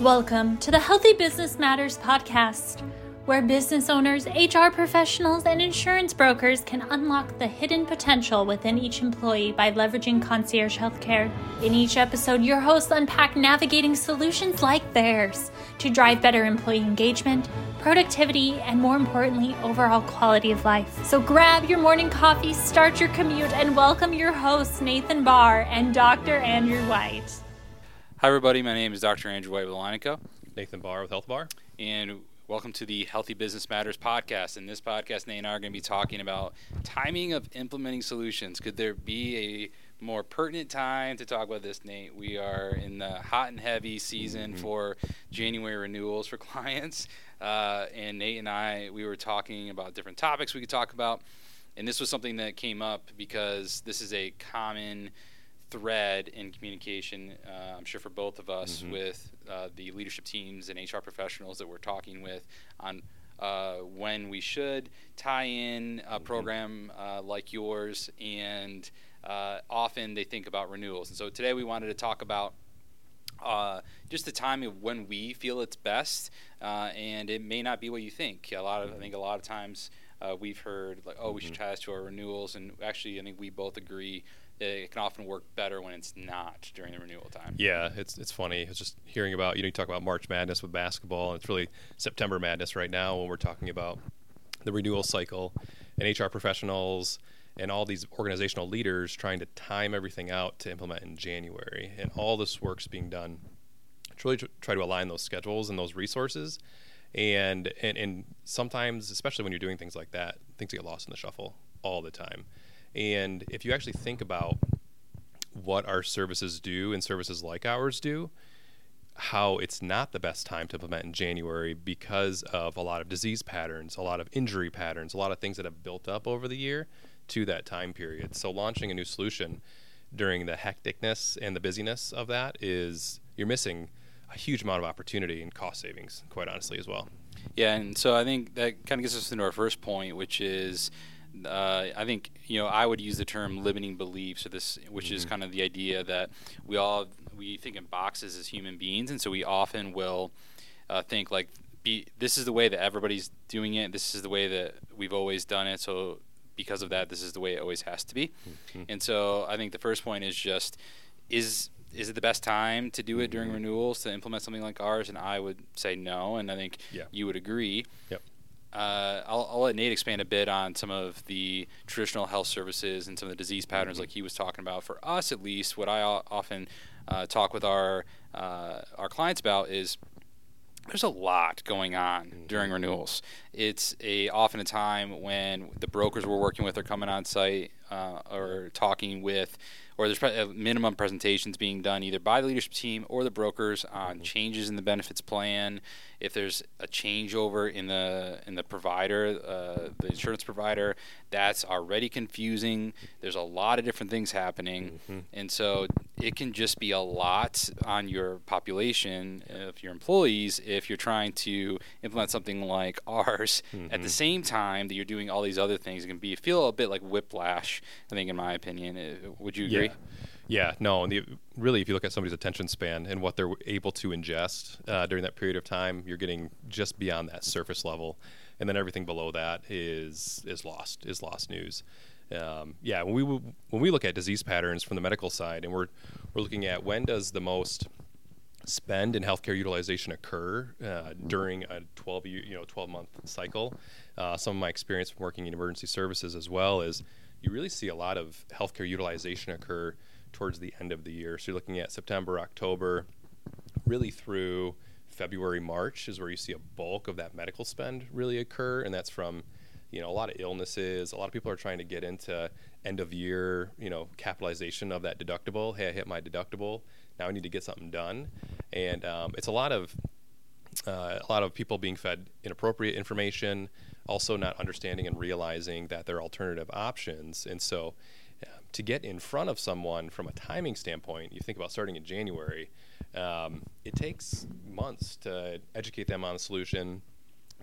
Welcome to the Healthy Business Matters podcast, where business owners, HR professionals, and insurance brokers can unlock the hidden potential within each employee by leveraging concierge healthcare. In each episode, your hosts unpack navigating solutions like theirs to drive better employee engagement, productivity, and more importantly, overall quality of life. So grab your morning coffee, start your commute, and welcome your hosts, Nathan Baar and Dr. Andrew White. Hi, everybody. My name is Dr. Andrew White with Alanico, Nathan Baar with Health Bar. and welcome to the Healthy Business Matters podcast. In this podcast, Nate and I are going to be talking about timing of implementing solutions. Could there be a more pertinent time to talk about this, Nate? We are in the hot and heavy season for January renewals for clients, uh, and Nate and I we were talking about different topics we could talk about, and this was something that came up because this is a common thread in communication, uh, I'm sure for both of us, with uh, the leadership teams and HR professionals that we're talking with on uh, when we should tie in a program uh, like yours, and uh, often they think about renewals. And so today we wanted to talk about uh, just the time of when we feel it's best, uh, and it may not be what you think. A lot of, I think, a lot of times uh, we've heard like, "Oh, we should tie this to our renewals," and actually, I think we both agree it can often work better when it's not during the renewal time. Yeah, it's it's funny. It's just hearing about you know you talk about March Madness with basketball, and it's really September Madness right now when we're talking about the renewal cycle and HR professionals and all these organizational leaders trying to time everything out to implement in January, and all this work's being done to really tr- try to align those schedules and those resources. And, and and sometimes, especially when you're doing things like that, things get lost in the shuffle all the time. And if you actually think about what our services do and services like ours do, how it's not the best time to implement in January because of a lot of disease patterns, a lot of injury patterns, a lot of things that have built up over the year to that time period. So launching a new solution during the hecticness and the busyness of that is you're missing a huge amount of opportunity and cost savings, quite honestly, as well. Yeah, and so I think that kind of gets us into our first point, which is uh, I think you know I would use the term limiting beliefs, or this, which is kind of the idea that we all we think in boxes as human beings, and so we often will uh, think like, be this is the way that everybody's doing it. This is the way that we've always done it. So because of that, this is the way it always has to be. And so I think the first point is just is is it the best time to do it during renewals to implement something like ours? And I would say no, and I think Yeah. you would agree. Yep. Uh, I'll, I'll let Nate expand a bit on some of the traditional health services and some of the disease patterns, like he was talking about. For us, at least, what I often uh, talk with our uh, our clients about is there's a lot going on during renewals. It's a often a time when the brokers we're working with are coming on site uh, or talking with, or there's uh, minimum presentations being done either by the leadership team or the brokers on changes in the benefits plan. If there's a changeover in the in the provider, uh, the insurance provider, that's already confusing. There's a lot of different things happening, and so it can just be a lot on your population of your employees if you're trying to implement something like ours at the same time that you're doing all these other things. It can be feel a bit like whiplash. I think, in my opinion, Uh, would you agree? Yeah. Yeah, no, and the, really, if you look at somebody's attention span and what they're able to ingest uh, during that period of time, you're getting just beyond that surface level, and then everything below that is is lost, is lost news. Um, yeah, when we when we look at disease patterns from the medical side, and we're we're looking at when does the most spend and healthcare utilization occur uh, during a 12 year, you know 12 month cycle. Uh, some of my experience from working in emergency services as well is you really see a lot of healthcare utilization occur towards the end of the year. So you're looking at September, October, really through February, March is where you see a bulk of that medical spend really occur, and that's from you know a lot of illnesses. A lot of people are trying to get into end of year, you know, capitalization of that deductible. Hey, I hit my deductible. Now I need to get something done, and um, it's a lot of uh, a lot of people being fed inappropriate information, also not understanding and realizing that there are alternative options. And so, um, to get in front of someone from a timing standpoint, you think about starting in January, um, it takes months to educate them on the solution,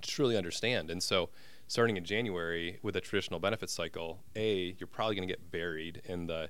to truly understand. And so, starting in January with a traditional benefit cycle, A, you're probably going to get buried in the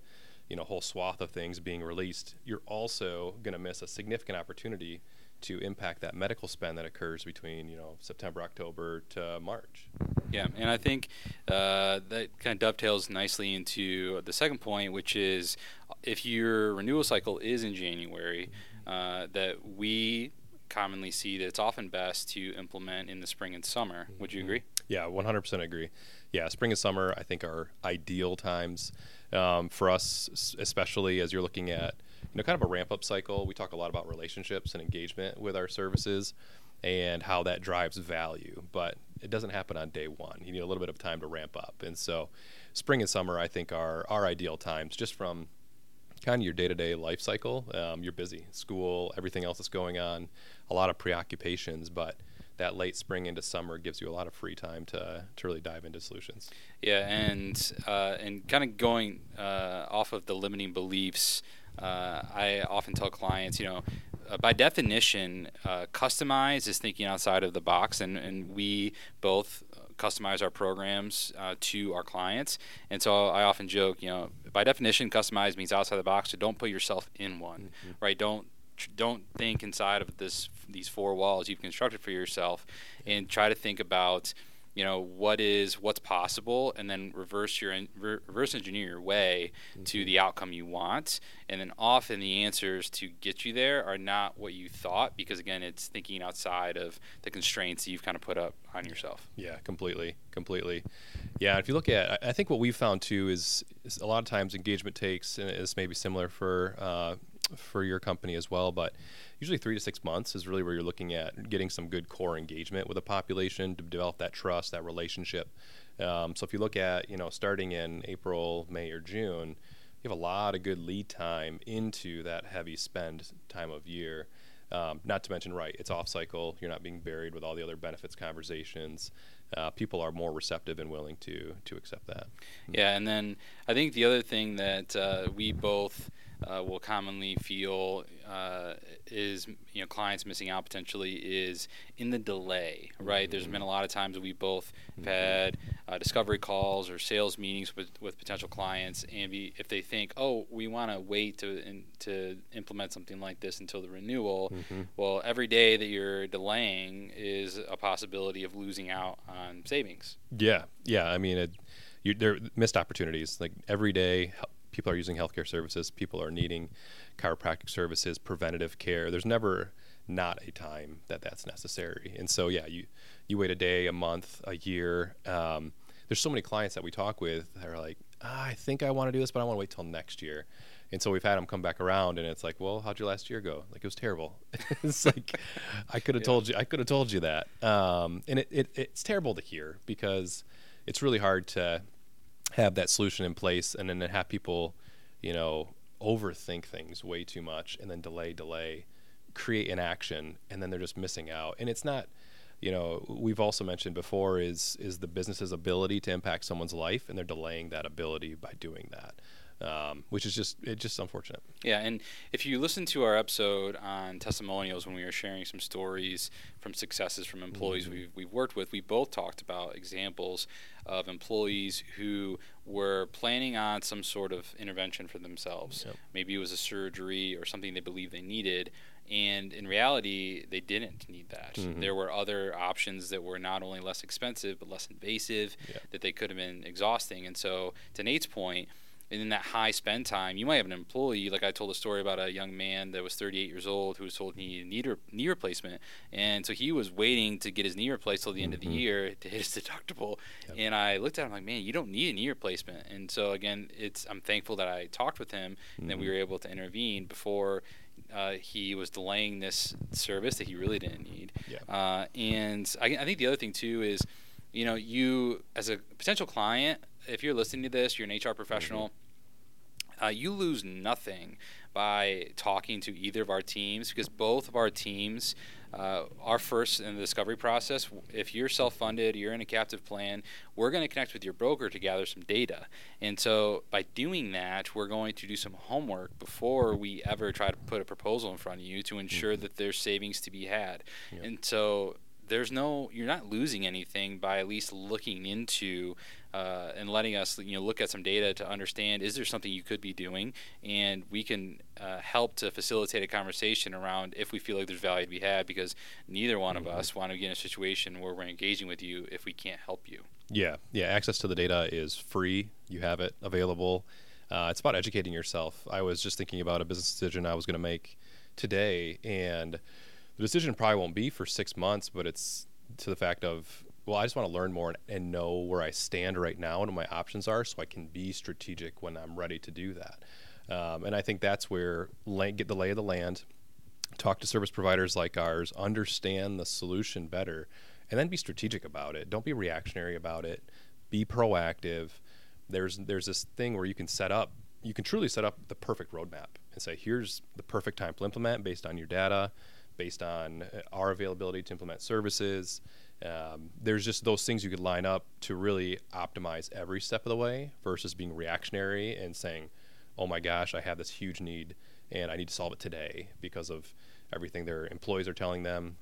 you know whole swath of things being released, you're also going to miss a significant opportunity to impact that medical spend that occurs between you know September, October to March. Yeah, and I think uh, that kind of dovetails nicely into the second point, which is if your renewal cycle is in January, uh, that we commonly see that it's often best to implement in the spring and summer. Would you agree? Yeah, 100% agree. Yeah, spring and summer I think are ideal times um, for us, especially as you're looking at you know kind of a ramp up cycle. We talk a lot about relationships and engagement with our services and how that drives value, but it doesn't happen on day one. You need a little bit of time to ramp up, and so spring and summer I think are are ideal times just from kind of your day-to-day life cycle. Um, you're busy, school, everything else that's going on, a lot of preoccupations, but that late spring into summer gives you a lot of free time to to really dive into solutions. Yeah, and uh, and kind of going uh, off of the limiting beliefs, uh, I often tell clients, you know, uh, by definition, uh, customize is thinking outside of the box, and and we both customize our programs uh, to our clients. And so I often joke, you know, by definition, customize means outside the box. So don't put yourself in one, mm-hmm. right? Don't don't think inside of this these four walls you've constructed for yourself, and try to think about you know what is what's possible and then reverse your reverse engineer your way mm-hmm. to the outcome you want. And then often the answers to get you there are not what you thought because again it's thinking outside of the constraints that you've kind of put up on yourself. Yeah completely completely. Yeah if you look at i think what we've found too is, is a lot of times engagement takes and this may be similar for uh, for your company as well. But usually three to six months is really where you're looking at getting some good core engagement with a population to develop that trust, that relationship. Um, so if you look at you know starting in April, May, or June, you have a lot of good lead time into that heavy spend time of year. Um, not to mention, right, it's off cycle. You're not being buried with all the other benefits conversations. Uh, people are more receptive and willing to to accept that. Yeah, and then I think the other thing that uh, we both uh, will commonly feel uh, is you know clients missing out potentially is in the delay right mm-hmm. there's been a lot of times we both mm-hmm. had uh, discovery calls or sales meetings with, with potential clients and be, if they think oh we want to wait to in, to implement something like this until the renewal mm-hmm. well every day that you're delaying is a possibility of losing out on savings yeah yeah i mean it, you, there missed opportunities like every day people are using healthcare services, people are needing chiropractic services, preventative care. There's never not a time that that's necessary. And so, yeah, you you wait a day, a month, a year. Um, there's so many clients that we talk with that are like, ah, I think I want to do this, but I want to wait till next year. And so we've had them come back around, and it's like, well, how'd your last year go? Like it was terrible. it's like I could have yeah. told you, I could have told you that. Um, and it, it, it's terrible to hear because it's really hard to have that solution in place and then have people, you know, overthink things way too much and then delay, delay, create inaction, and then they're just missing out. And it's not, you know, we've also mentioned before is is the business's ability to impact someone's life, and they're delaying that ability by doing that um, which is just it's just unfortunate. Yeah, and if you listen to our episode on testimonials when we were sharing some stories from successes from employees mm-hmm. we've, we've worked with, we both talked about examples of employees who were planning on some sort of intervention for themselves. Yep. Maybe it was a surgery or something they believed they needed. And in reality, they didn't need that. Mm-hmm. There were other options that were not only less expensive, but less invasive, that they could have been exhausting. And so, to Nate's point, and in that high spend time, you might have an employee. Like I told a story about a young man that was 38 years old who was told he needed knee, re- knee replacement, and so he was waiting to get his knee replaced till the end mm-hmm. of the mm-hmm. year to hit his deductible. Yep. And I looked at him like, man, you don't need a knee replacement. And so again, it's I'm thankful that I talked with him mm-hmm. and that we mm-hmm. were able to intervene before. Uh, he was delaying this service that he really didn't need. Yeah. Uh, and I, I think the other thing too is, you know, you as a potential client, if you're listening to this, you're an HR professional. Mm-hmm. Uh, you lose nothing by talking to either of our teams because both of our teams uh, are first in the discovery process. If you're self funded, you're in a captive plan, we're going to connect with your broker to gather some data. And so by doing that, we're going to do some homework before we ever try to put a proposal in front of you to ensure mm-hmm. that there's savings to be had. Yep. And so there's no you're not losing anything by at least looking into uh, and letting us you know look at some data to understand is there something you could be doing? And we can uh, help to facilitate a conversation around if we feel like there's value to be had because neither one mm-hmm. of us want to get in a situation where we're engaging with you if we can't help you. Yeah yeah access to the data is free. You have it available. Uh, it's about educating yourself. I was just thinking about a business decision i was going to make today and the decision probably won't be for six months but it's to the fact of well, I just want to learn more and, and, know where I stand right now and what my options are so I can be strategic when I'm ready to do that. Um, and I think that's where get the lay of the land, talk to service providers like ours, understand the solution better, and then be strategic about it. Don't be reactionary about it. Be proactive. There's there's this thing where you can set up, you can truly set up the perfect roadmap and say, here's the perfect time to implement based on your data, based on uh, our availability to implement services um, there's just those things you could line up to really optimize every step of the way versus being reactionary and saying, oh my gosh, I have this huge need and I need to solve it today because of everything their employees are telling them.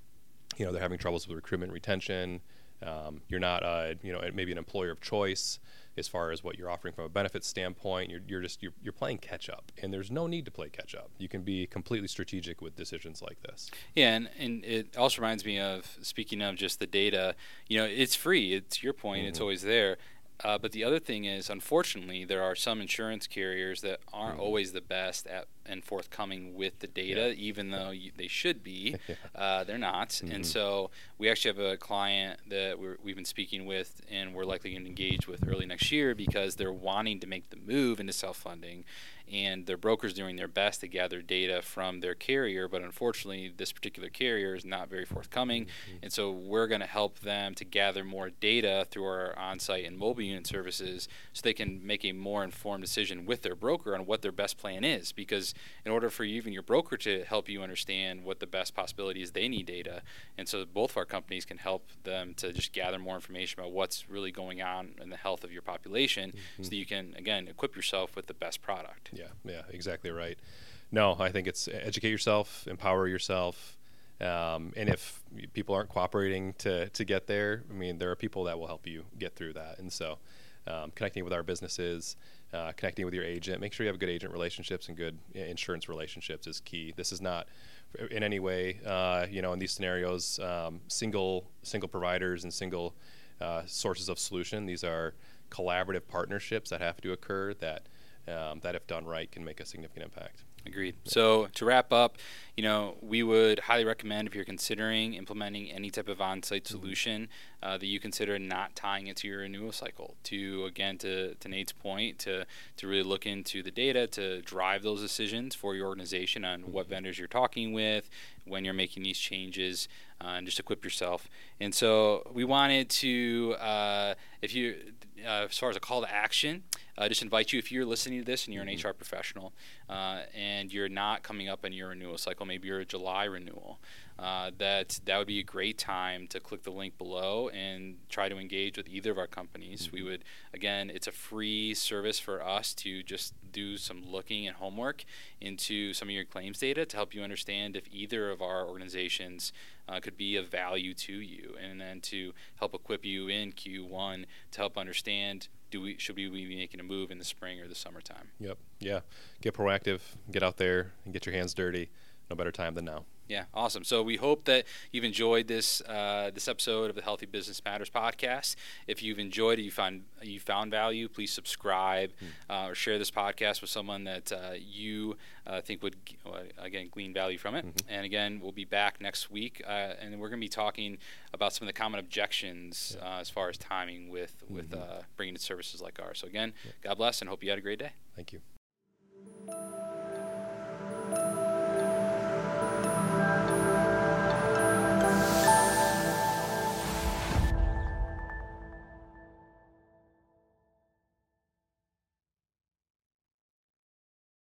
You know, they're having troubles with recruitment, retention. Um, you're not, a, you know, maybe an employer of choice as far as what you're offering from a benefits standpoint. You're, you're just you're, you're playing catch up, and there's no need to play catch up. You can be completely strategic with decisions like this. Yeah, and, and it also reminds me of speaking of just the data. You know, it's free. It's your point. Mm-hmm. It's always there. Uh, but the other thing is, unfortunately, there are some insurance carriers that aren't mm-hmm. always the best at and forthcoming with the data, yeah. even though you, they should be. yeah. uh, they're not. Mm-hmm. And so we actually have a client that we have been speaking with, and we're likely going to engage with early next year because they're wanting to make the move into self funding and their brokers doing their best to gather data from their carrier but unfortunately this particular carrier is not very forthcoming. Mm-hmm. and so we're going to help them to gather more data through our on-site and mobile unit services so they can make a more informed decision with their broker on what their best plan is. Because in order for even your broker to help you understand what the best possibility is they need data. And so both of our companies can help them to just gather more information about what's really going on in the health of your population mm-hmm. so that you can again equip yourself with the best product. Yeah, yeah, yeah, exactly right. No, I think it's educate yourself, empower yourself, um, and if people aren't cooperating to to get there, I mean, there are people that will help you get through that. And so, um, connecting with our businesses, uh, connecting with your agent, make sure you have good agent relationships and good insurance relationships is key. This is not in any way, uh, you know, in these scenarios, um, single single providers and single uh, sources of solution. These are collaborative partnerships that have to occur that um, that, if done right, can make a significant impact. Agreed. So to wrap up, you know, we would highly recommend if you're considering implementing any type of on-site mm-hmm. solution uh, that you consider not tying it to your renewal cycle. To again, to, to Nate's point, to to really look into the data to drive those decisions for your organization on mm-hmm. what vendors you're talking with, when you're making these changes, uh, and just equip yourself. And so we wanted to, uh, if you, uh, as far as a call to action uh, just invite you if you're listening to this and you're an mm-hmm. HR professional uh, and you're not coming up in your renewal cycle, maybe you're a July renewal, uh, that that would be a great time to click the link below and try to engage with either of our companies. Mm-hmm. We would again, it's a free service for us to just do some looking and homework into some of your claims data to help you understand if either of our organizations uh, could be of value to you, and then to help equip you in Q1 to help understand do we should we be making a move in the spring or the summertime? Yep. Yeah. Get proactive. Get out there and get your hands dirty. No better time than now. Yeah, awesome. So we hope that you've enjoyed this uh, this episode of the Healthy Business Matters podcast. If you've enjoyed it, you found you found value, please subscribe mm. uh, or share this podcast with someone that uh, you uh, think would again glean value from it. Mm-hmm. And again, we'll be back next week, uh, and we're going to be talking about some of the common objections yeah. Uh, as far as timing with with mm-hmm. bringing in services like ours. So again, yeah. God bless, and hope you had a great day. Thank you.